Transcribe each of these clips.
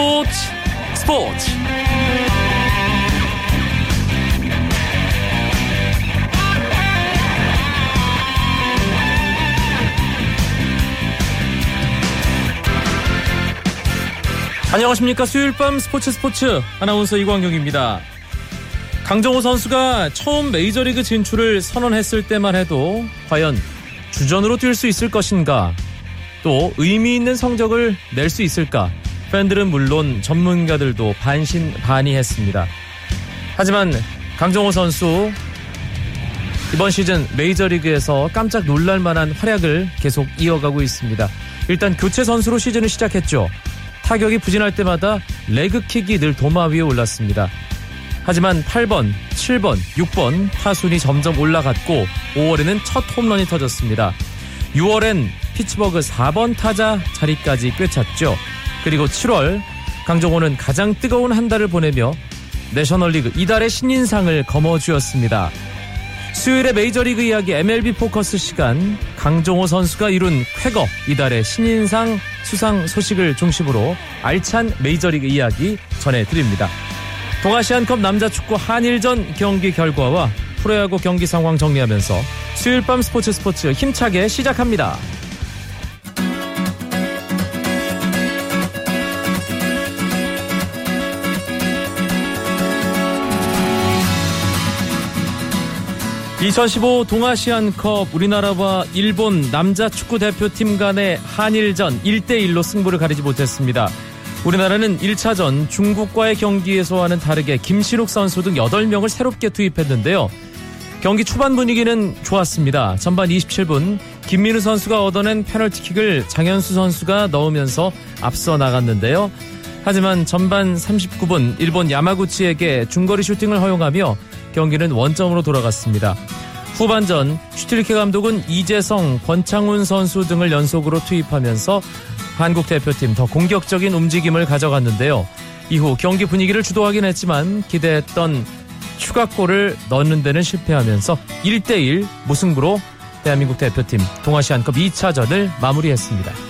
스포츠. 스포츠. 안녕하십니까. 수요일 밤 스포츠 스포츠 아나운서 이광경입니다. 강정호 선수가 처음 메이저리그 진출을 선언했을 때만 해도 과연 주전으로 뛸 수 있을 것인가? 또 의미 있는 성적을 낼 수 있을까 팬들은 물론 전문가들도 반신반의했습니다. 하지만 강정호 선수 이번 시즌 메이저리그에서 깜짝 놀랄 만한 활약을 계속 이어가고 있습니다. 일단 교체 선수로 시즌을 시작했죠. 타격이 부진할 때마다 레그킥이 늘 도마 위에 올랐습니다. 하지만 8번, 7번, 6번 타순이 점점 올라갔고 5월에는 첫 홈런이 터졌습니다. 6월엔 피츠버그 4번 타자 자리까지 꿰찼죠. 그리고 7월 강정호는 가장 뜨거운 한 달을 보내며 내셔널리그 이달의 신인상을 거머쥐었습니다. 수요일의 메이저리그 이야기 MLB 포커스 시간 강정호 선수가 이룬 쾌거 이달의 신인상 수상 소식을 중심으로 알찬 메이저리그 이야기 전해드립니다. 동아시안컵 남자축구 한일전 경기 결과와 프로야구 경기 상황 정리하면서 수요일 밤 스포츠 스포츠 힘차게 시작합니다. (2015) 동아시안컵 우리나라와 일본 남자 축구 대표팀 간의 한일전 1대1로 승부를 가리지 못했습니다. 우리나라는 1차전 중국과의 경기에서와는 다르게 김신욱 선수 등 8명을 새롭게 투입했는데요. 경기 초반 분위기는 좋았습니다. 전반 27분 김민우 선수가 얻어낸 페널티킥을 장현수 선수가 넣으면서 앞서 나갔는데요. 하지만 전반 39분 일본 야마구치에게 중거리 슈팅을 허용하며 경기는 원점으로 돌아갔습니다. 후반전 슈틸케 감독은 이재성, 권창훈 선수 등을 연속으로 투입하면서 한국 대표팀 더 공격적인 움직임을 가져갔는데요. 이후 경기 분위기를 주도하긴 했지만 기대했던 추가골을 넣는 데는 실패하면서 1대1 무승부로 대한민국 대표팀 동아시안컵 2차전을 마무리했습니다.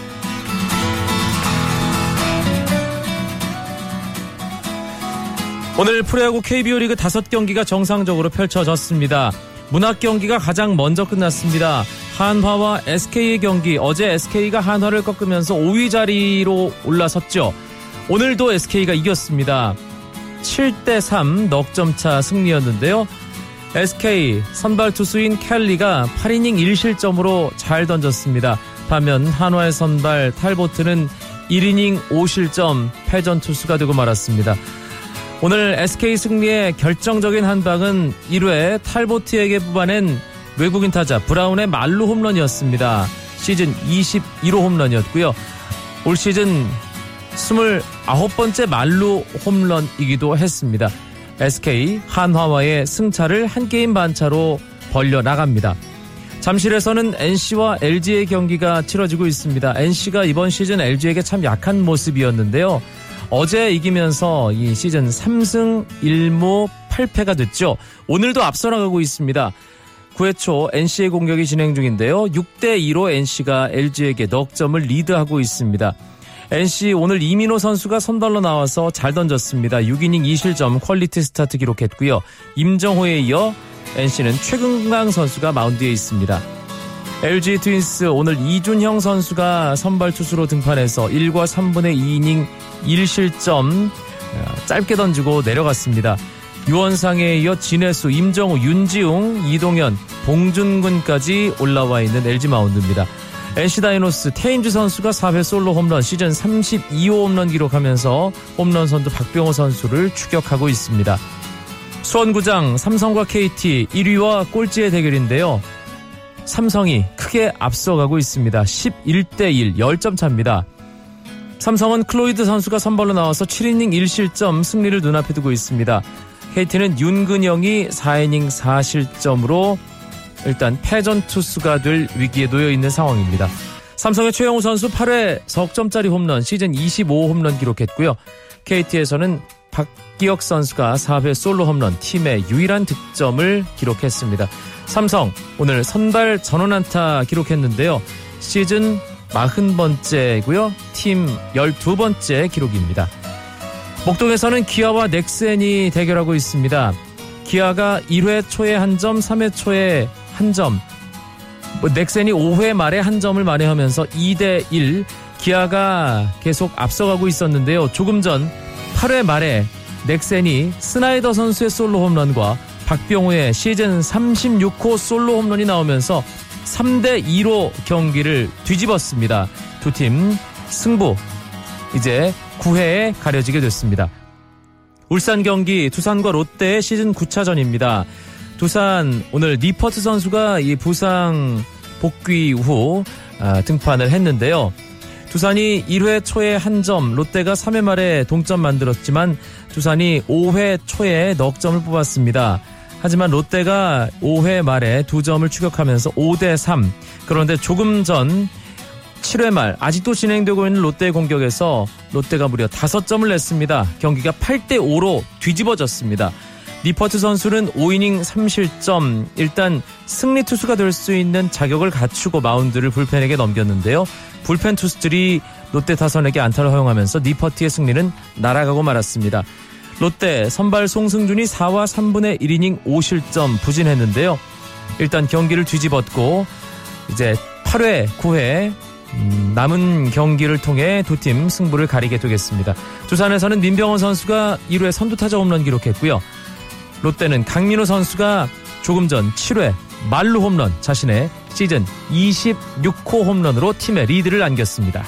오늘 프로야구 KBO 리그 5경기가 정상적으로 펼쳐졌습니다. 문학 경기가 가장 먼저 끝났습니다. 한화와 SK의 경기 어제 SK가 한화를 꺾으면서 5위 자리로 올라섰죠. 오늘도 SK가 이겼습니다. 7대 3 넉점차 승리였는데요. SK 선발 투수인 켈리가 8이닝 1실점으로 잘 던졌습니다. 반면 한화의 선발 탈보트는 1이닝 5실점 패전 투수가 되고 말았습니다. 오늘 SK 승리의 결정적인 한 방은 1회 탈보트에게 뽑아낸 외국인 타자 브라운의 말루 홈런이었습니다. 시즌 21호 홈런이었고요. 올 시즌 29번째 말루 홈런이기도 했습니다. SK 한화와의 승차를 한 게임 반차로 벌려 나갑니다. 잠실에서는 NC와 LG의 경기가 치러지고 있습니다. NC가 이번 시즌 LG에게 참 약한 모습이었는데요. 어제 이기면서 이 시즌 3승 1무 8패가 됐죠. 오늘도 앞서 나가고 있습니다. 9회 초 NC의 공격이 진행 중인데요. 6대 2로 NC가 LG에게 넉 점을 리드하고 있습니다. NC 오늘 이민호 선수가 선발로 나와서 잘 던졌습니다. 6이닝 2실점 퀄리티 스타트 기록했고요. 임정호에 이어 NC는 최금강 선수가 마운드에 있습니다. LG 트윈스 오늘 이준형 선수가 선발 투수로 등판해서 1과 3분의 2이닝 1실점 짧게 던지고 내려갔습니다. 유원상에 이어 진해수, 임정우, 윤지웅, 이동현, 봉준근까지 올라와 있는 LG 마운드입니다. NC 다이노스 테인즈 선수가 4회 솔로 홈런 시즌 32호 홈런 기록하면서 홈런 선두 박병호 선수를 추격하고 있습니다. 수원구장 삼성과 KT 1위와 꼴찌의 대결인데요. 삼성이 크게 앞서가고 있습니다. 11대1 10점 차입니다. 삼성은 클로이드 선수가 선발로 나와서 7이닝 1실점 승리를 눈앞에 두고 있습니다. KT는 윤근영이 4이닝 4실점으로 일단 패전 투수가 될 위기에 놓여 있는 상황입니다. 삼성의 최영우 선수 8회 석점짜리 홈런 시즌 25 홈런 기록했고요. KT에서는 박기혁 선수가 4회 솔로 홈런 팀의 유일한 득점을 기록했습니다. 삼성 오늘 선발 전원 안타 기록했는데요. 시즌 40번째고요. 팀 12번째 기록입니다. 목동에서는 기아와 넥센이 대결하고 있습니다. 기아가 1회 초에 한 점, 3회 초에 한 점, 뭐 넥센이 5회 말에 한 점을 만회하면서 2대 1 기아가 계속 앞서가고 있었는데요. 조금 전 8회 말에 넥센이 스나이더 선수의 솔로 홈런과 박병호의 시즌 36호 솔로 홈런이 나오면서 3대 2로 경기를 뒤집었습니다. 두 팀 승부 이제 9회에 가려지게 됐습니다. 울산 경기 두산과 롯데의 시즌 9차전입니다. 두산 오늘 니퍼트 선수가 이 부상 복귀 후 아, 등판을 했는데요. 두산이 1회 초에 한 점, 롯데가 3회 말에 동점 만들었지만 두산이 5회 초에 넉 점을 뽑았습니다. 하지만 롯데가 5회 말에 두 점을 추격하면서 5대 3. 그런데 조금 전 7회 말 아직도 진행되고 있는 롯데의 공격에서 롯데가 무려 5점을 냈습니다. 경기가 8대 5로 뒤집어졌습니다. 니퍼트 선수는 5이닝 3실점 일단 승리 투수가 될 수 있는 자격을 갖추고 마운드를 불펜에게 넘겼는데요. 불펜 투수들이 롯데 타선에게 안타를 허용하면서 니퍼트의 승리는 날아가고 말았습니다. 롯데 선발 송승준이 4와 3분의 1이닝 5실점 부진했는데요. 일단 경기를 뒤집었고 이제 8회, 9회 음, 남은 경기를 통해 두 팀 승부를 가리게 되겠습니다. 두산에서는 민병헌 선수가 1회 선두타자 홈런 기록했고요. 롯데는 강민호 선수가 조금 전 7회 말루 홈런 자신의 시즌 26호 홈런으로 팀의 리드를 안겼습니다.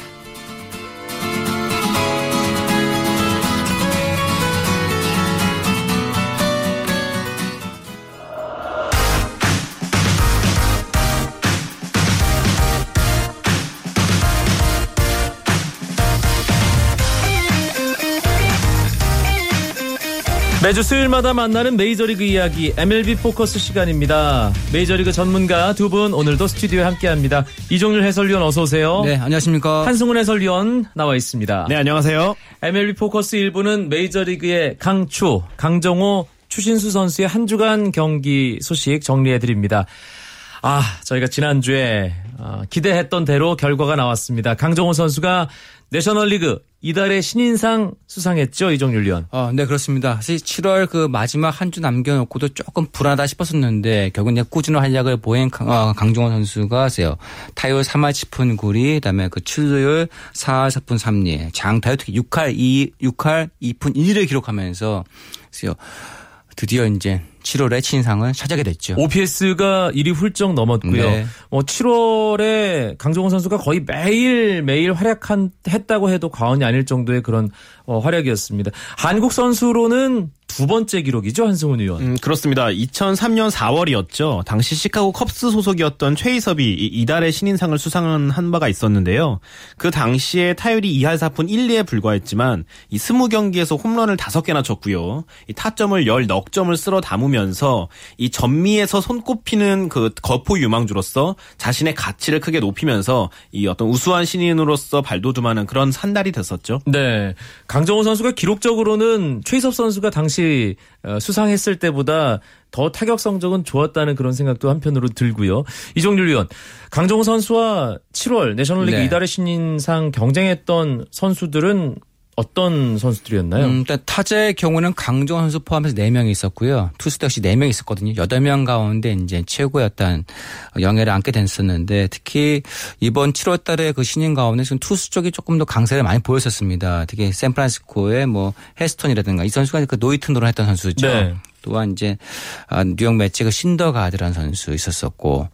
매주 수요일마다 만나는 메이저리그 이야기 MLB 포커스 시간입니다. 메이저리그 전문가 두 분 오늘도 스튜디오에 함께합니다. 이종률 해설위원 어서 오세요. 네, 안녕하십니까. 한승훈 해설위원 나와 있습니다. 네, 안녕하세요. MLB 포커스 1부는 메이저리그의 강추, 강정호, 추신수 선수의 한 주간 경기 소식 정리해 드립니다. 아, 저희가 지난주에 어, 기대했던 대로 결과가 나왔습니다. 강정호 선수가 내셔널리그 이달의 신인상 수상했죠, 이종률 위원. 어, 네, 그렇습니다. 사실 7월 그 마지막 한 주 남겨놓고도 조금 불안하다 싶었었는데 결국 이제 꾸준한 활약을 보인 강, 어, 강정호 선수가 세요. 타율 3할 10푼 9리, 그다음에 그 출루율 4할 4푼 3리, 장타율 특히 6할 2 6할 2푼 1리를 기록하면서 세요. 드디어 이제 7월에 친상을 차지하게 됐죠. OPS가 1위 훌쩍 넘었고요. 네. 어, 7월에 강정호 선수가 거의 매일 매일 활약한 했다고 해도 과언이 아닐 정도의 그런 어, 활약이었습니다. 한국 선수로는 두 번째 기록이죠, 한승훈 의원. 음, 그렇습니다. 2003년 4월이었죠. 당시 시카고 컵스 소속이었던 최희섭이 이달의 신인상을 수상한 바가 있었는데요. 그 당시에 타율이 2할 4푼 1, 2에 불과했지만 이 20경기에서 홈런을 5개나 쳤고요. 이 타점을 10넉점을 쓸어 담으 면서 이 전미에서 손꼽히는 그 거포 유망주로서 자신의 가치를 크게 높이면서 이 어떤 우수한 신인으로서 발돋움하는 그런 한 달이 됐었죠. 네. 강정호 선수가 기록적으로는 최희섭 선수가 당시 어, 수상했을 때보다 더 타격 성적은 좋았다는 그런 생각도 한편으로 들고요. 이종률 위원, 강정호 선수와 7월 내셔널리그 네. 이달의 신인상 경쟁했던 선수들은 어떤 선수들이었나요? 음, 일단 타자의 경우는 강정호 선수 포함해서 4명이 있었고요. 투수도 역시 4명이 있었거든요. 8명 가운데 이제 최고였던 영예를 안게 됐었는데 특히 이번 7월 달에 그 신인 가운데 지금 투수 쪽이 조금 더 강세를 많이 보였었습니다. 특히 샌프란시스코의 뭐 헤스톤이라든가 이 선수가 그 노이튼으로 했던 선수죠. 네. 또한 이제 아, 뉴욕 매치 그 신더가드라는 선수 있었었고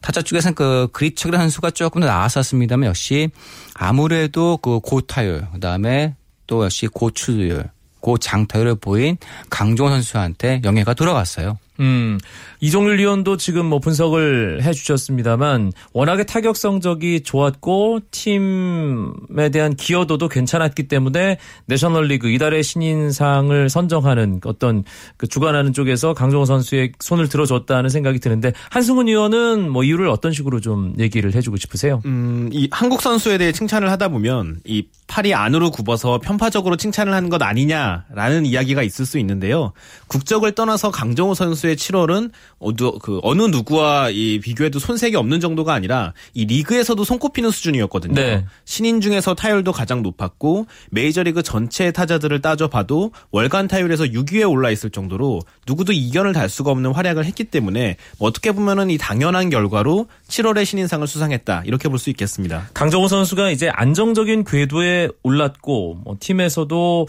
타자 쪽에서는 그 그리처기라는 선수가 조금 더 나았었습니다만 역시 아무래도 그 고타율 그다음에 또 역시 고출율 고장타율을 보인 강종호 선수한테 영예가 돌아갔어요. 음, 이종률 위원도 지금 뭐 분석을 해 주셨습니다만 워낙에 타격 성적이 좋았고 팀에 대한 기여도도 괜찮았기 때문에 내셔널리그 이달의 신인상을 선정하는 어떤 그 주관하는 쪽에서 강정호 선수의 손을 들어줬다는 생각이 드는데 한승훈 의원은 뭐 이유를 어떤 식으로 좀 얘기를 해주고 싶으세요? 음, 이 한국 선수에 대해 칭찬을 하다 보면 이 팔이 안으로 굽어서 편파적으로 칭찬을 하는 것 아니냐라는 이야기가 있을 수 있는데요. 국적을 떠나서 강정호 선수의 7월은 어느, 그 어느 누구와 이 비교해도 손색이 없는 정도가 아니라 이 리그에서도 손꼽히는 수준이었거든요. 네. 신인 중에서 타율도 가장 높았고 메이저리그 전체 타자들을 따져봐도 월간 타율에서 6위에 올라 있을 정도로 누구도 이견을 달 수가 없는 활약을 했기 때문에 뭐 어떻게 보면은 이 당연한 결과로 7월에 신인상을 수상했다 이렇게 볼 수 있겠습니다. 강정호 선수가 이제 안정적인 궤도에 올랐고 뭐 팀에서도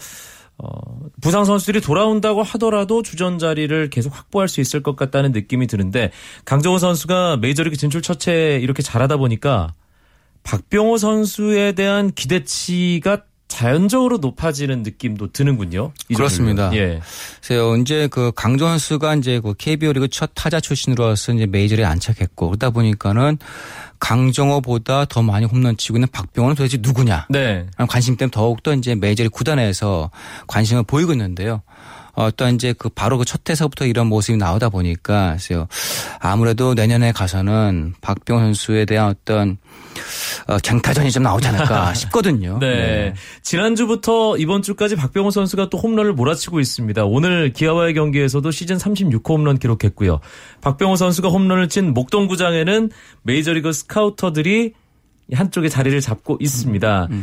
어, 부상 선수들이 돌아온다고 하더라도 주전 자리를 계속 확보할 수 있을 것 같다는 느낌이 드는데 강정호 선수가 메이저리그 진출 첫째 이렇게 잘하다 보니까 박병호 선수에 대한 기대치가 자연적으로 높아지는 느낌도 드는군요. 이 그렇습니다. 예. 그래서 이제 그 강정 선수가 이제 그 KBO 리그 첫 타자 출신으로서 이제 메이저리에 안착했고 그러다 보니까는 강정호보다 더 많이 홈런 치고 있는 박병호는 도대체 누구냐? 네. 관심 때문에 더욱더 이제 메이저리그 구단에서 관심을 보이고 있는데요. 어, 또 이제 그 바로 그 첫 해서부터 이런 모습이 나오다 보니까 그래서 아무래도 내년에 가서는 박병호 선수에 대한 어떤 어, 쟁타전이 좀 나오지 않을까 싶거든요. 네. 지난주부터 이번 주까지 박병호 선수가 또 홈런을 몰아치고 있습니다. 오늘 기아와의 경기에서도 시즌 36호 홈런 기록했고요. 박병호 선수가 홈런을 친 목동구장에는 메이저리그 스카우터들이 한쪽에 자리를 잡고 있습니다. 이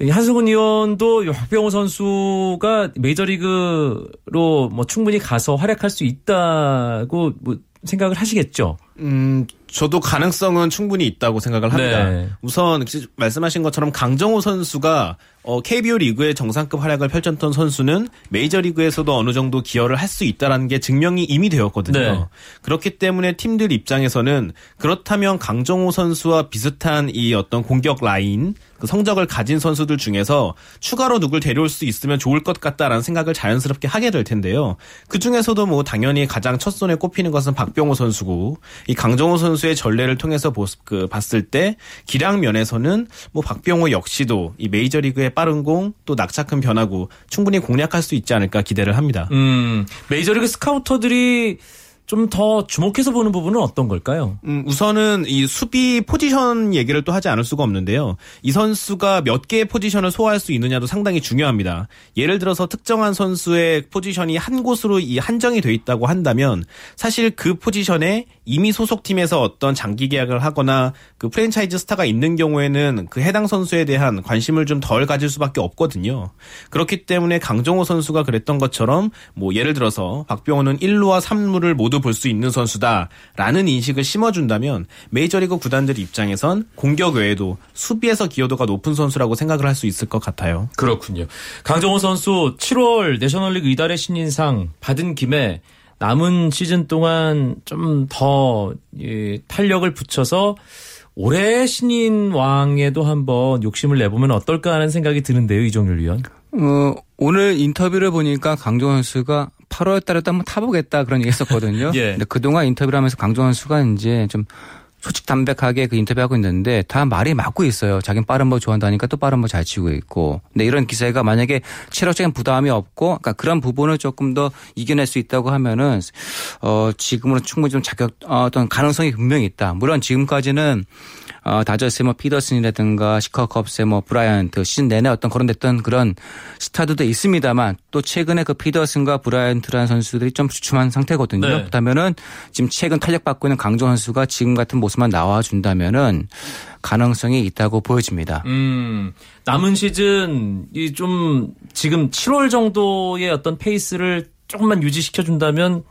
한승훈 의원도 박병호 선수가 메이저리그로 뭐 충분히 가서 활약할 수 있다고 뭐 생각을 하시겠죠. 음, 저도 가능성은 충분히 있다고 생각을 합니다. 네. 우선 말씀하신 것처럼 강정호 선수가 어, KBO 리그의 정상급 활약을 펼쳤던 선수는 메이저리그에서도 어느 정도 기여를 할 수 있다라는 게 증명이 이미 되었거든요. 네. 그렇기 때문에 팀들 입장에서는 그렇다면 강정호 선수와 비슷한 이 어떤 공격 라인 그 성적을 가진 선수들 중에서 추가로 누굴 데려올 수 있으면 좋을 것 같다라는 생각을 자연스럽게 하게 될 텐데요. 그 중에서도 뭐 당연히 가장 첫 손에 꼽히는 것은 박병호 선수고 이 강정호 선수의 전례를 통해서 보스, 그 봤을 때 기량 면에서는 뭐 박병호 역시도 이 메이저리그의 빠른 공 또 낙차큰 변화구 충분히 공략할 수 있지 않을까 기대를 합니다. 음, 메이저리그 스카우터들이 좀더 주목해서 보는 부분은 어떤 걸까요? 음, 우선은 이 수비 포지션 얘기를 또 하지 않을 수가 없는데요. 이 선수가 몇 개의 포지션을 소화할 수 있느냐도 상당히 중요합니다. 예를 들어서 특정한 선수의 포지션이 한 곳으로 이 한정이 돼 있다고 한다면 사실 그 포지션에 이미 소속팀에서 어떤 장기 계약을 하거나 그 프랜차이즈 스타가 있는 경우에는 그 해당 선수에 대한 관심을 좀 덜 가질 수밖에 없거든요. 그렇기 때문에 강정호 선수가 그랬던 것처럼 뭐 예를 들어서 박병호는 1루와 3루를 모두 볼 수 있는 선수다라는 인식을 심어준다면 메이저리그 구단들 입장에선 공격 외에도 수비에서 기여도가 높은 선수라고 생각을 할 수 있을 것 같아요. 그렇군요. 강정호 선수 7월 내셔널리그 이달의 신인상 받은 김에 남은 시즌 동안 좀 더 탄력을 붙여서 올해 신인 왕에도 한번 욕심을 내보면 어떨까 하는 생각이 드는데요, 이종률 위원. 어, 오늘 인터뷰를 보니까 강정 선수가 8월 달에 또 한번 타보겠다 그런 얘기 했었거든요. 예. 근데 그동안 인터뷰를 하면서 강정 선수가 이제 좀 솔직 담백하게 그 인터뷰하고 있는데 다 말이 맞고 있어요. 자기는 빠른 거 좋아한다니까 또 빠른 거 잘 치고 있고. 근데 이런 기세가 만약에 체력적인 부담이 없고 그러니까 그런 부분을 조금 더 이겨낼 수 있다고 하면은 어 지금으로 충분히 좀 자격 어, 어떤 가능성이 분명히 있다. 물론 지금까지는 어, 다저스의 뭐 피더슨이라든가 시카고 컵스의 뭐 브라이언트 시즌 내내 어떤 거론됐던 그런 스타들도 있습니다만 또 최근에 그 피더슨과 브라이언트라는 선수들이 좀 주춤한 상태거든요. 네. 그렇다면은 지금 최근 탄력받고 있는 강정 선수가 지금 같은 모습만 나와준다면은 가능성이 있다고 보여집니다. 음, 남은 시즌 이 좀 지금 7월 정도의 어떤 페이스를 조금만 유지시켜 준다면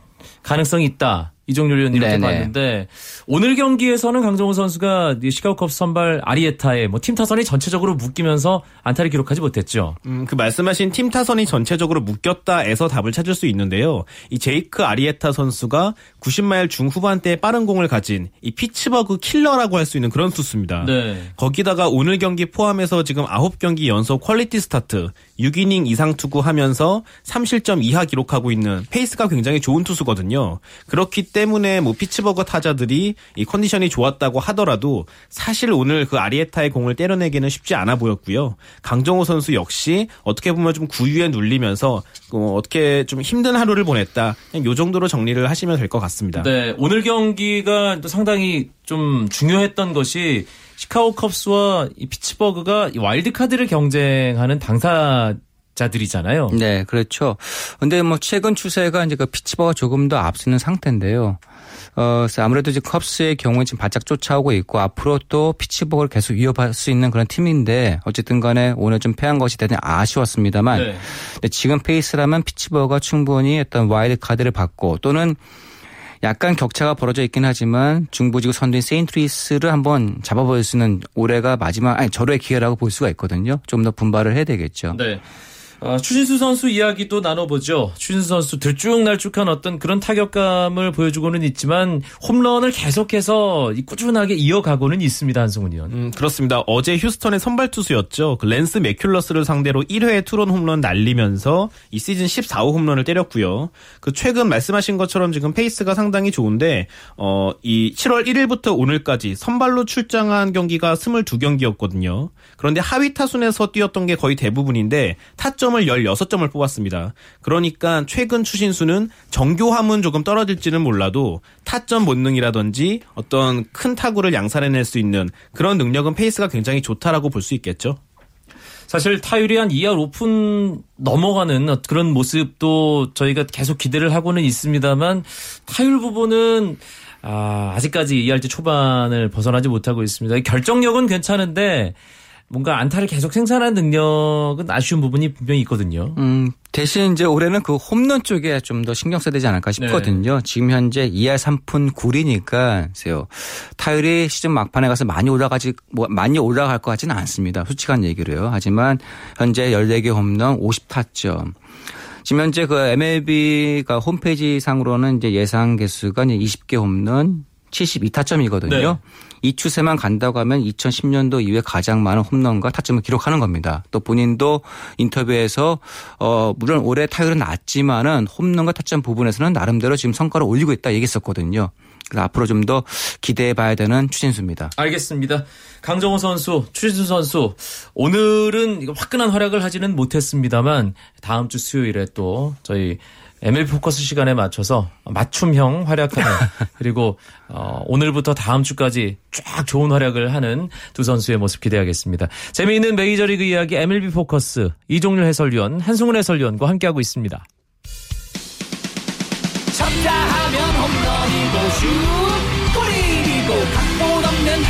가능성이 있다. 이종률 위원 이렇게 네네. 봤는데 오늘 경기에서는 강정호 선수가 이 시카고 컵스 선발 아리에타에 뭐 팀 타선이 전체적으로 묶이면서 안타를 기록하지 못했죠. 음, 그 말씀하신 팀 타선이 전체적으로 묶였다에서 답을 찾을 수 있는데요. 이 제이크 아리에타 선수가 90마일 중후반대의 빠른 공을 가진 이 피츠버그 킬러라고 할 수 있는 그런 투수입니다. 네. 거기다가 오늘 경기 포함해서 지금 9경기 연속 퀄리티 스타트 6이닝 이상 투구하면서 3실점 이하 기록하고 있는 페이스가 굉장히 좋은 투수거든요. 그렇기 때문에 뭐 피츠버그 타자들이 이 컨디션이 좋았다고 하더라도 사실 오늘 그 아리에타의 공을 때려내기는 쉽지 않아 보였고요. 강정호 선수 역시 어떻게 보면 좀 구위에 눌리면서 어, 어떻게 좀 힘든 하루를 보냈다. 그냥 요 정도로 정리를 하시면 될 것 같습니다. 네, 오늘 경기가 또 상당히 좀 중요했던 것이 시카고 컵스와 이 피츠버그가 이 와일드 카드를 경쟁하는 자들이잖아요. 네, 그렇죠. 근데 뭐 최근 추세가 이제 그 피츠버그가 조금 더 앞서는 상태인데요. 어, 아무래도 이제 컵스의 경우에 지금 바짝 쫓아오고 있고 앞으로 또 피츠버그를 계속 위협할 수 있는 그런 팀인데 어쨌든 간에 오늘 좀 패한 것이 대단히 아쉬웠습니다만 네. 근데 지금 페이스라면 피츠버그가 충분히 어떤 와일드 카드를 받고 또는 약간 격차가 벌어져 있긴 하지만 중부지구 선두인 세인트루이스를 한번 잡아볼 수 있는 올해가 마지막 아니 절호의 기회라고 볼 수가 있거든요. 좀 더 분발을 해야 되겠죠. 네. 어, 추신수 선수 이야기도 나눠보죠. 추신수 선수 들쭉날쭉한 어떤 그런 타격감을 보여주고는 있지만 홈런을 계속해서 이 꾸준하게 이어가고는 있습니다. 한승훈 위원. 음, 그렇습니다. 어제 휴스턴의 선발 투수였죠. 그 랜스 맥큘러스를 상대로 1회 투런 홈런 날리면서 이 시즌 14호 홈런을 때렸고요. 그 최근 말씀하신 것처럼 지금 페이스가 상당히 좋은데 어, 이 7월 1일부터 오늘까지 선발로 출장한 경기가 22경기였거든요. 그런데 하위 타순에서 뛰었던 게 거의 대부분인데 타점 을 16점을 뽑았습니다. 그러니까 최근 추신수는 정교함은 조금 떨어질지는 몰라도 타점 본능이라든지 어떤 큰 타구를 양산해낼 수 있는 그런 능력은 페이스가 굉장히 좋다라고 볼 수 있겠죠. 사실 타율이 한 2할 5푼 넘어가는 그런 모습도 저희가 계속 기대를 하고는 있습니다만 타율 부분은 아, 아직까지 2할째 초반을 벗어나지 못하고 있습니다. 결정력은 괜찮은데 뭔가 안타를 계속 생산하는 능력은 아쉬운 부분이 분명히 있거든요. 음, 대신 이제 올해는 그 홈런 쪽에 좀 더 신경 써야 되지 않을까 싶거든요. 지금 현재 2할 3푼 9리니까 세요. 타율이 시즌 막판에 가서 많이 올라가지 뭐 많이 올라갈 것 같지는 않습니다. 솔직한 얘기로요. 하지만 현재 14개 홈런 50타점. 지금 현재 그 MLB가 홈페이지 상으로는 이제 예상 개수가 이제 20개 홈런 72타점이거든요. 네. 이 추세만 간다고 하면 2010년도 이후에 가장 많은 홈런과 타점을 기록하는 겁니다. 또 본인도 인터뷰에서 어 물론 올해 타율은 낮지만은 홈런과 타점 부분에서는 나름대로 지금 성과를 올리고 있다 얘기했었거든요. 그래서 앞으로 좀 더 기대해 봐야 되는 추진수입니다. 알겠습니다. 강정호 선수, 추신수 선수 오늘은 화끈한 활약을 하지는 못했습니다만 다음 주 수요일에 또 저희 MLB 포커스 시간에 맞춰서 맞춤형 활약하는 그리고 어, 오늘부터 다음 주까지 쫙 좋은 활약을 하는 두 선수의 모습 기대하겠습니다. 재미있는 메이저리그 이야기 MLB 포커스 이종률 해설위원, 한승훈 해설위원과 함께하고 있습니다.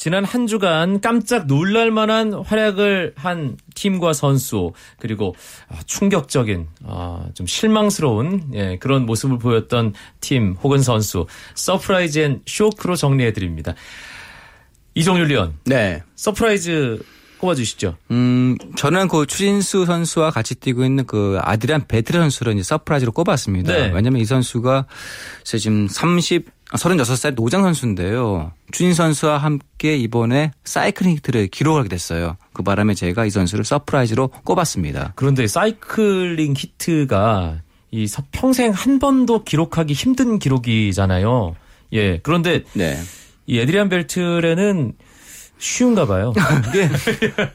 지난 한 주간 깜짝 놀랄 만한 활약을 한 팀과 선수 그리고 아, 충격적인 아, 좀 실망스러운 예, 그런 모습을 보였던 팀 혹은 선수 surprise and shock로 정리해 드립니다. 이종률 위원 네. surprise 꼽아 주시죠. 음, 저는 그 추신수 선수와 같이 뛰고 있는 그 아드리안 벨트레 선수를 이제 surprise로 꼽았습니다. 네. 왜냐면 이 선수가 지금 30, 36살 노장 선수인데요. 추신수 선수와 함께 이번에 사이클링 히트를 기록하게 됐어요. 그 바람에 제가 이 선수를 surprise로 꼽았습니다. 그런데 사이클링 히트가 이 서- 평생 한 번도 기록하기 힘든 기록이잖아요. 예. 그런데 네. 이 에드리안 벨트레는 쉬운가 봐요. 이게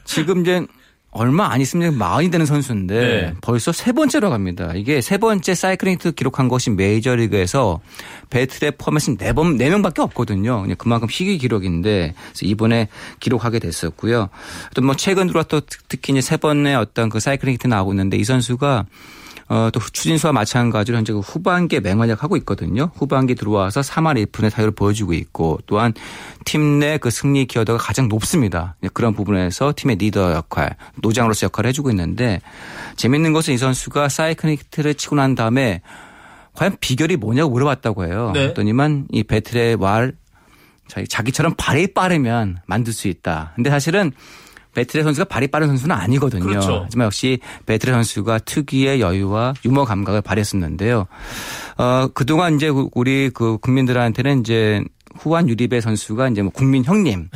지금 이제 얼마 안 있으면 마흔이 되는 선수인데 네. 벌써 세 번째로 갑니다. 이게 세 번째 사이클링 히트 기록한 것이 메이저리그에서 벨트레 포함해서 네 번, 네 명밖에 없거든요. 그냥 그만큼 희귀 기록인데 이번에 기록하게 됐었고요. 또 뭐 최근 들어 또 특- 특히 이제 세 번의 어떤 그 사이클링 히트 나오고 있는데 이 선수가 어, 또 추신수와 마찬가지로 현재 그 후반기에 맹활약하고 있거든요. 후반기 들어와서 3할 1푼의 타율을 보여주고 있고 또한 팀 내 그 승리 기여도가 가장 높습니다. 네, 그런 부분에서 팀의 리더 역할, 노장으로서 역할을 해주고 있는데 재밌는 것은 이 선수가 사이클링 히트를 치고 난 다음에 과연 비결이 뭐냐고 물어봤다고 해요. 네. 그랬더니만 이 벨트레 왈 자기- 자기처럼 발이 빠르면 만들 수 있다. 근데 사실은 베트레 선수가 발이 빠른 선수는 아니거든요. 그렇죠. 하지만 역시 베트레 선수가 특유의 여유와 유머 감각을 발휘했었는데요. 어, 그동안 이제 우리 그 국민들한테는 이제 후안 유리배 선수가 이제 뭐 국민 형님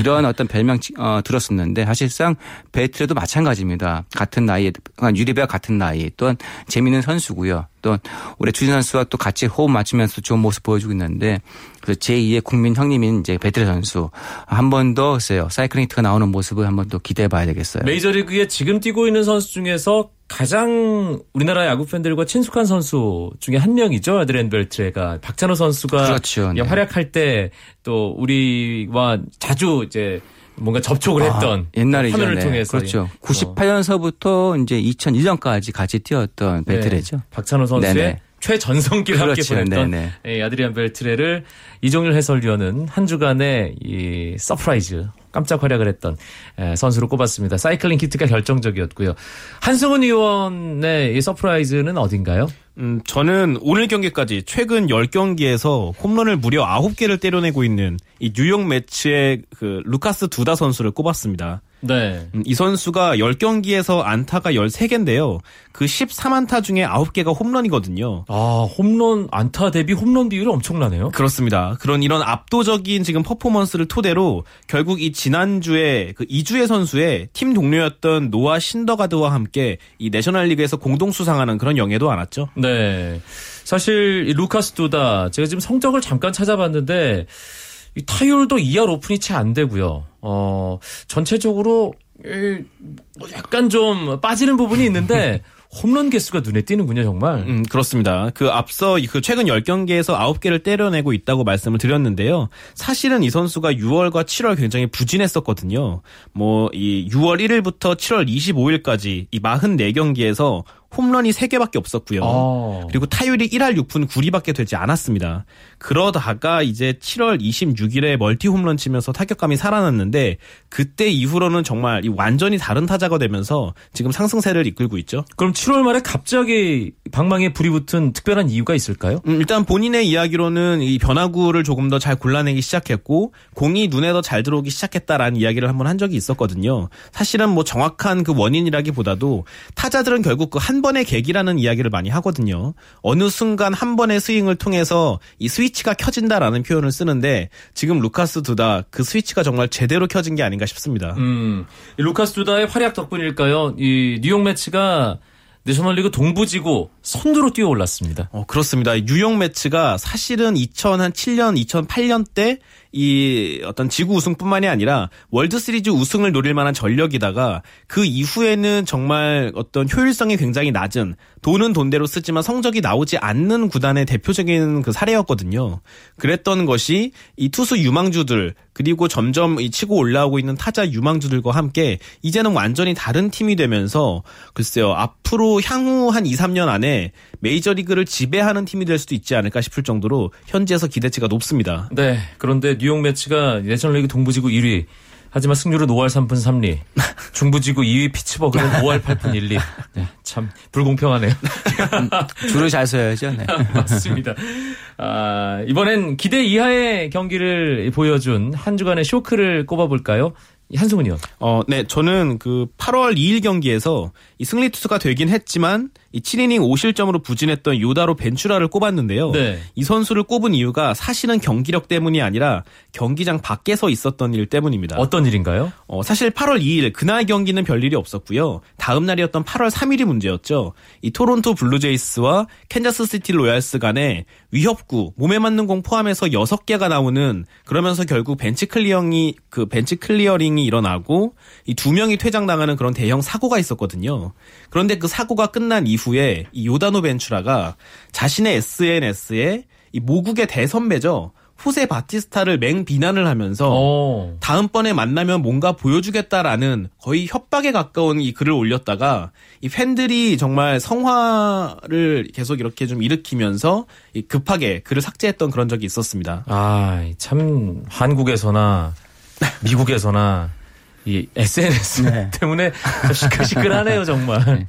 이런 어떤 별명 어, 들었었는데 사실상 베트레도 마찬가지입니다. 같은 나이에 유리배와 같은 나이 또한 재미있는 선수고요. 또 올해 주진 선수와 또 같이 호흡 맞추면서 좋은 모습 보여주고 있는데 그 제2의 국민 형님인 이제 베트레 선수 한 번 더 글쎄요 사이클링 히트가 나오는 모습을 한 번 더 기대해 봐야 되겠어요. 메이저리그에 지금 뛰고 있는 선수 중에서 가장 우리나라 야구 팬들과 친숙한 선수 중에 한 명이죠. 아드렌 벨트레가 박찬호 선수가 그렇죠. 네. 활약할 때 또 우리와 자주 이제 뭔가 접촉을 했던 아, 옛날이죠. 화면을 네. 통해서 그렇죠. 98년서부터 이제 2001년까지 같이 뛰었던. 네, 박찬호 선수의 네네. 최전성기를 함께 그렇죠. 보냈던 네네. 예, 아드리안 벨트레를 이종률 해설위원은 한 주간의 이 surprise 깜짝 활약을 했던 예, 선수로 꼽았습니다. 사이클링 히트가 결정적이었고요. 한승훈 위원의 이 surprise는 어딘가요? 음, 저는 오늘 경기까지 최근 10경기에서 홈런을 무려 9개를 때려내고 있는 이 뉴욕 메츠의 그 루카스 두다 선수를 꼽았습니다. 네. 음, 이 선수가 10경기에서 안타가 13개인데요. 그 13안타 중에 9개가 홈런이거든요. 아, 홈런 안타 대비 홈런 비율이 엄청나네요. 그렇습니다. 그런 이런 압도적인 지금 퍼포먼스를 토대로 결국 이 지난주에 그 이주혜 선수의 팀 동료였던 노아 신더가드와 함께 이 내셔널리그에서 공동 수상하는 그런 영예도 안았죠. 네. 사실 이 루카스 두다 제가 지금 성적을 잠깐 찾아봤는데 이 타율도 2할 오픈이 채 안 되고요. 어, 전체적으로 약간 좀 빠지는 부분이 있는데 홈런 개수가 눈에 띄는군요, 정말. 음, 그렇습니다. 그 앞서 그 최근 10경기에서 9개를 때려내고 있다고 말씀을 드렸는데요. 사실은 이 선수가 6월과 7월 굉장히 부진했었거든요. 뭐, 이 6월 1일부터 7월 25일까지 이 44경기에서 홈런이 3개밖에 없었고요. 아. 그리고 타율이 1할 6푼 9리밖에 되지 않았습니다. 그러다가 이제 7월 26일에 멀티 홈런 치면서 타격감이 살아났는데 그때 이후로는 정말 이 완전히 다른 타자가 되면서 지금 상승세를 이끌고 있죠. 그럼 7월 말에 갑자기 방망이에 불이 붙은 특별한 이유가 있을까요? 음, 일단 본인의 이야기로는 이 변화구를 조금 더 잘 골라내기 시작했고 공이 눈에 더 잘 들어오기 시작했다라는 이야기를 한번 한 적이 있었거든요. 사실은 뭐 정확한 그 원인이라기보다도 타자들은 결국 그한 번의 계기라는 이야기를 많이 하거든요. 어느 순간 한 번의 스윙을 통해서 이 스위치가 켜진다라는 표현을 쓰는데 지금 루카스 두다 그 스위치가 정말 제대로 켜진 게 아닌가 싶습니다. 음, 이 루카스 두다의 활약 덕분일까요? 이 뉴욕 메츠가 내셔널리그 동부지구 선두로 뛰어 올랐습니다. 어, 그렇습니다. 뉴욕 메츠가 사실은 2007년, 2008년 때 이 어떤 지구 우승뿐만이 아니라 월드 시리즈 우승을 노릴 만한 전력이다가 그 이후에는 정말 어떤 효율성이 굉장히 낮은 돈은 돈대로 쓰지만 성적이 나오지 않는 구단의 대표적인 그 사례였거든요. 그랬던 것이 이 투수 유망주들 그리고 점점 이 치고 올라오고 있는 타자 유망주들과 함께 이제는 완전히 다른 팀이 되면서 글쎄요 앞으로 향후 한 2, 3년 안에 메이저리그를 지배하는 팀이 될 수도 있지 않을까 싶을 정도로 현지에서 기대치가 높습니다. 네. 그런데 뉴욕 매치가 내셔널리그 동부지구 1위. 하지만 승률은 5할 3푼 3리. 중부지구 2위 피츠버그는 5할 8푼 1리. 네, 참 불공평하네요. 줄을 잘 서야죠. 네. 맞습니다. 아, 이번엔 기대 이하의 경기를 보여준 한 주간의 쇼크를 꼽아볼까요? 한승훈이요. 어, 네, 저는 그 8월 2일 경기에서 이 승리 투수가 되긴 했지만 이 7이닝 5실점으로 부진했던 요다로 벤츄라를 꼽았는데요. 네. 이 선수를 꼽은 이유가 사실은 경기력 때문이 아니라 경기장 밖에서 있었던 일 때문입니다. 어떤 일인가요? 어, 사실 8월 2일 그날 경기는 별일이 없었고요. 다음 날이었던 8월 3일이 문제였죠. 이 토론토 블루제이스와 캔자스 시티 로얄스 간에 위협구, 몸에 맞는 공 포함해서 6개가 나오는 그러면서 결국 벤치 클리어링이 그 벤치 클리어링이 일어나고 이 두 명이 퇴장당하는 그런 대형 사고가 있었거든요. 그런데 그 사고가 끝난 이후에 이 요다노 벤츄라가 자신의 SNS에 이 모국의 대선배죠. 호세 바티스타를 맹 비난을 하면서 어. 다음번에 만나면 뭔가 보여주겠다라는 거의 협박에 가까운 이 글을 올렸다가 이 팬들이 정말 성화를 계속 이렇게 좀 일으키면서 이 급하게 글을 삭제했던 그런 적이 있었습니다. 아, 참 한국에서나 미국에서나 이 SNS 네. 때문에 좀 시끌시끌하네요, 정말.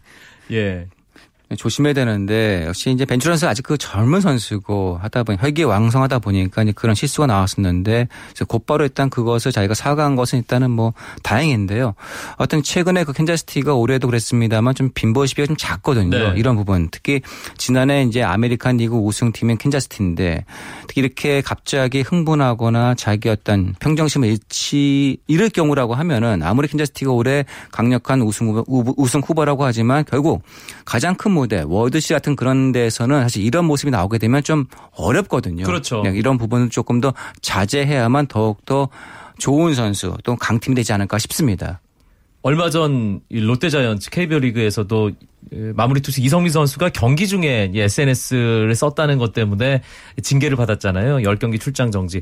예. 조심해야 되는데 역시 이제 벤츄 선수 아직 그 젊은 선수고 하다 보니 혈기 왕성하다 보니까 이제 그런 실수가 나왔었는데 그래서 곧바로 일단 그것을 자기가 사과한 것은 일단은 뭐 다행인데요. 어떤 최근에 그 캔자스시티가 올해도 그랬습니다만 좀 시비가 좀 잦거든요. 네. 이런 부분 특히 지난해 이제 아메리칸 리그 우승팀인 캔자스시티인데 특히 이렇게 갑자기 흥분하거나 자기 어떤 평정심을 잃지 잃을 경우라고 하면은 아무리 캔자스시티가 올해 강력한 우승 후보, 우- 우승 후보라고 하지만 결국 가장 큰 무대 월드시 같은 그런 데에서는 사실 이런 모습이 나오게 되면 좀 어렵거든요. 그렇죠. 이런 부분은 조금 더 자제해야만 더욱 더 좋은 선수 또 강팀이 되지 않을까 싶습니다. 얼마 전이 롯데자이언츠 KBO 리그에서도 마무리 투수 이성민 선수가 경기 중에 SNS를 썼다는 것 때문에 징계를 받았잖아요. 10경기 출장 정지.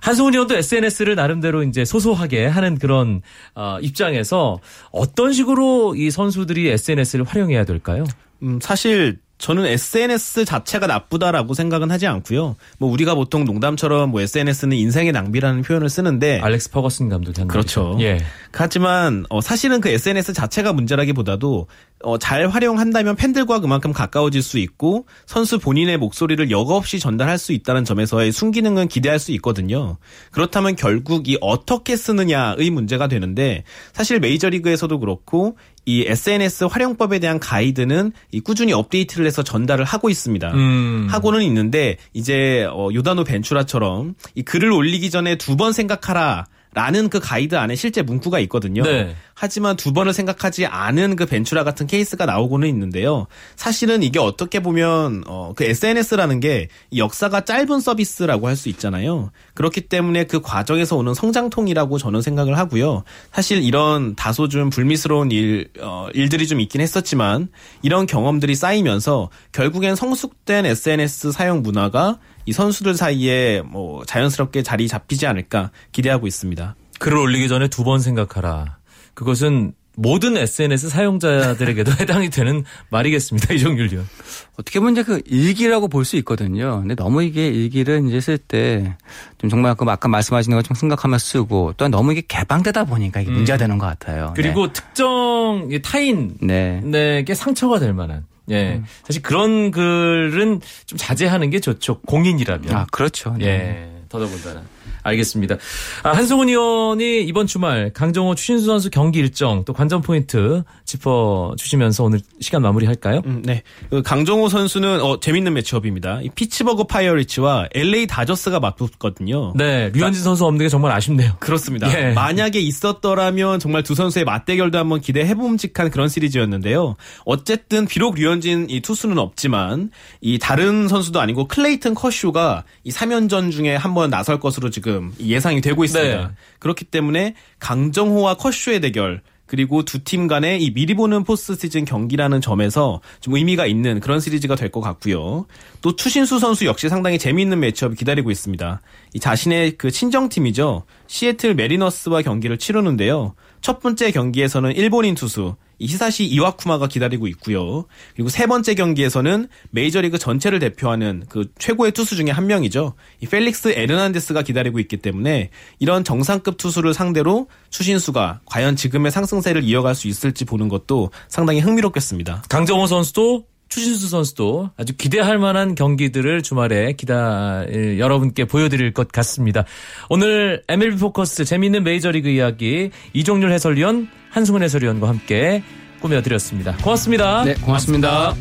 한승훈 의원도 SNS를 나름대로 이제 소소하게 하는 그런 어, 입장에서 어떤 식으로 이 선수들이 SNS를 활용해야 될까요? 음, 사실 저는 SNS 자체가 나쁘다라고 생각은 하지 않고요. 뭐 우리가 보통 농담처럼 뭐 SNS는 인생의 낭비라는 표현을 쓰는데 알렉스 퍼거슨 감독이 한 그렇죠. 예. 하지만 어, 사실은 그 SNS 자체가 문제라기보다도 어, 잘 활용한다면 팬들과 그만큼 가까워질 수 있고 선수 본인의 목소리를 여과 없이 전달할 수 있다는 점에서의 순기능은 기대할 수 있거든요. 그렇다면 결국 이 어떻게 쓰느냐의 문제가 되는데 사실 메이저리그에서도 그렇고 이 SNS 활용법에 대한 가이드는 이 꾸준히 업데이트를 해서 전달을 하고 있습니다. 음. 하고는 있는데 이제 어, 요다노 벤츄라처럼 이 글을 올리기 전에 두 번 생각하라. 라는 그 가이드 안에 실제 문구가 있거든요. 네. 하지만 두 번을 생각하지 않은 그 벤츄라 같은 케이스가 나오고는 있는데요. 사실은 이게 어떻게 보면 어, 그 SNS라는 게 역사가 짧은 서비스라고 할 수 있잖아요. 그렇기 때문에 그 과정에서 오는 성장통이라고 저는 생각을 하고요. 사실 이런 다소 좀 불미스러운 일 어, 일들이 좀 있긴 했었지만 이런 경험들이 쌓이면서 결국엔 성숙된 SNS 사용 문화가 이 선수들 사이에 뭐 자연스럽게 자리 잡히지 않을까 기대하고 있습니다. 글을 올리기 전에 두 번 생각하라. 그것은 모든 SNS 사용자들에게도 해당이 되는 말이겠습니다. 이종률 의원. 어떻게 보면 이제 그 일기라고 볼 수 있거든요. 근데 너무 이게 일기를 이제 쓸 때 좀 정말 그 아까 말씀하신 것좀 생각하며 쓰고 또한 너무 이게 개방되다 보니까 이게 문제가 되는 것 같아요. 그리고 특정 이 타인에게 네. 네. 상처가 될 만한. 예. 사실 그런 글은 좀 자제하는 게 좋죠. 공인이라면. 아, 그렇죠. 네. 예. 더더군다나. 알겠습니다. 아, 한승훈 의원이 이번 주말 강정호 추신수 선수 경기 일정 또 관전 포인트 짚어 주시면서 오늘 시간 마무리할까요? 음, 네. 그 강정호 선수는 어, 재밌는 매치업입니다. 이 피츠버그 파이어리츠와 LA 다저스가 맞붙거든요. 네, 류현진 선수 없는 게 정말 아쉽네요. 그렇습니다. 예. 만약에 있었더라면 정말 두 선수의 맞대결도 한번 기대해 봄직한 그런 시리즈였는데요. 어쨌든 비록 류현진 이 투수는 없지만 이 다른 선수도 아니고 클레이튼 커쇼가 이 3연전 중에 한번 나설 것으로 지금 예상이 되고 있습니다. 네. 그렇기 때문에 강정호와 커쇼의 대결 그리고 두 팀 간의 이 미리 보는 포스트 시즌 경기라는 점에서 좀 의미가 있는 그런 시리즈가 될 것 같고요. 또 추신수 선수 역시 상당히 재미있는 matchup이 기다리고 있습니다. 이 자신의 그 친정팀이죠. 시애틀 메리너스와 경기를 치르는데요. 첫 번째 경기에서는 일본인 투수 이 히사시 이와쿠마가 기다리고 있고요. 그리고 세 번째 경기에서는 메이저리그 전체를 대표하는 그 최고의 투수 중에 한 명이죠. 이 펠릭스 에르난데스가 기다리고 있기 때문에 이런 정상급 투수를 상대로 추신수가 과연 지금의 상승세를 이어갈 수 있을지 보는 것도 상당히 흥미롭겠습니다. 강정호 선수도 추신수 선수도 아주 기대할 만한 경기들을 주말에 기다 여러분께 보여드릴 것 같습니다. 오늘 MLB 포커스 재미있는 메이저리그 이야기 이종률 해설위원 한승훈 해설위원과 함께 꾸며드렸습니다. 고맙습니다. 네, 고맙습니다.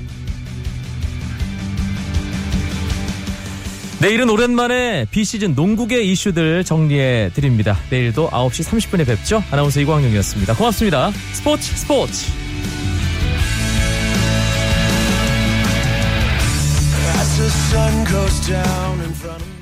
내일은 오랜만에 비시즌 농구계 이슈들 정리해 드립니다. 내일도 9시 30분에 뵙죠. 아나운서 이광용이었습니다. 고맙습니다. 스포츠 스포츠. Sun goes down in front of me.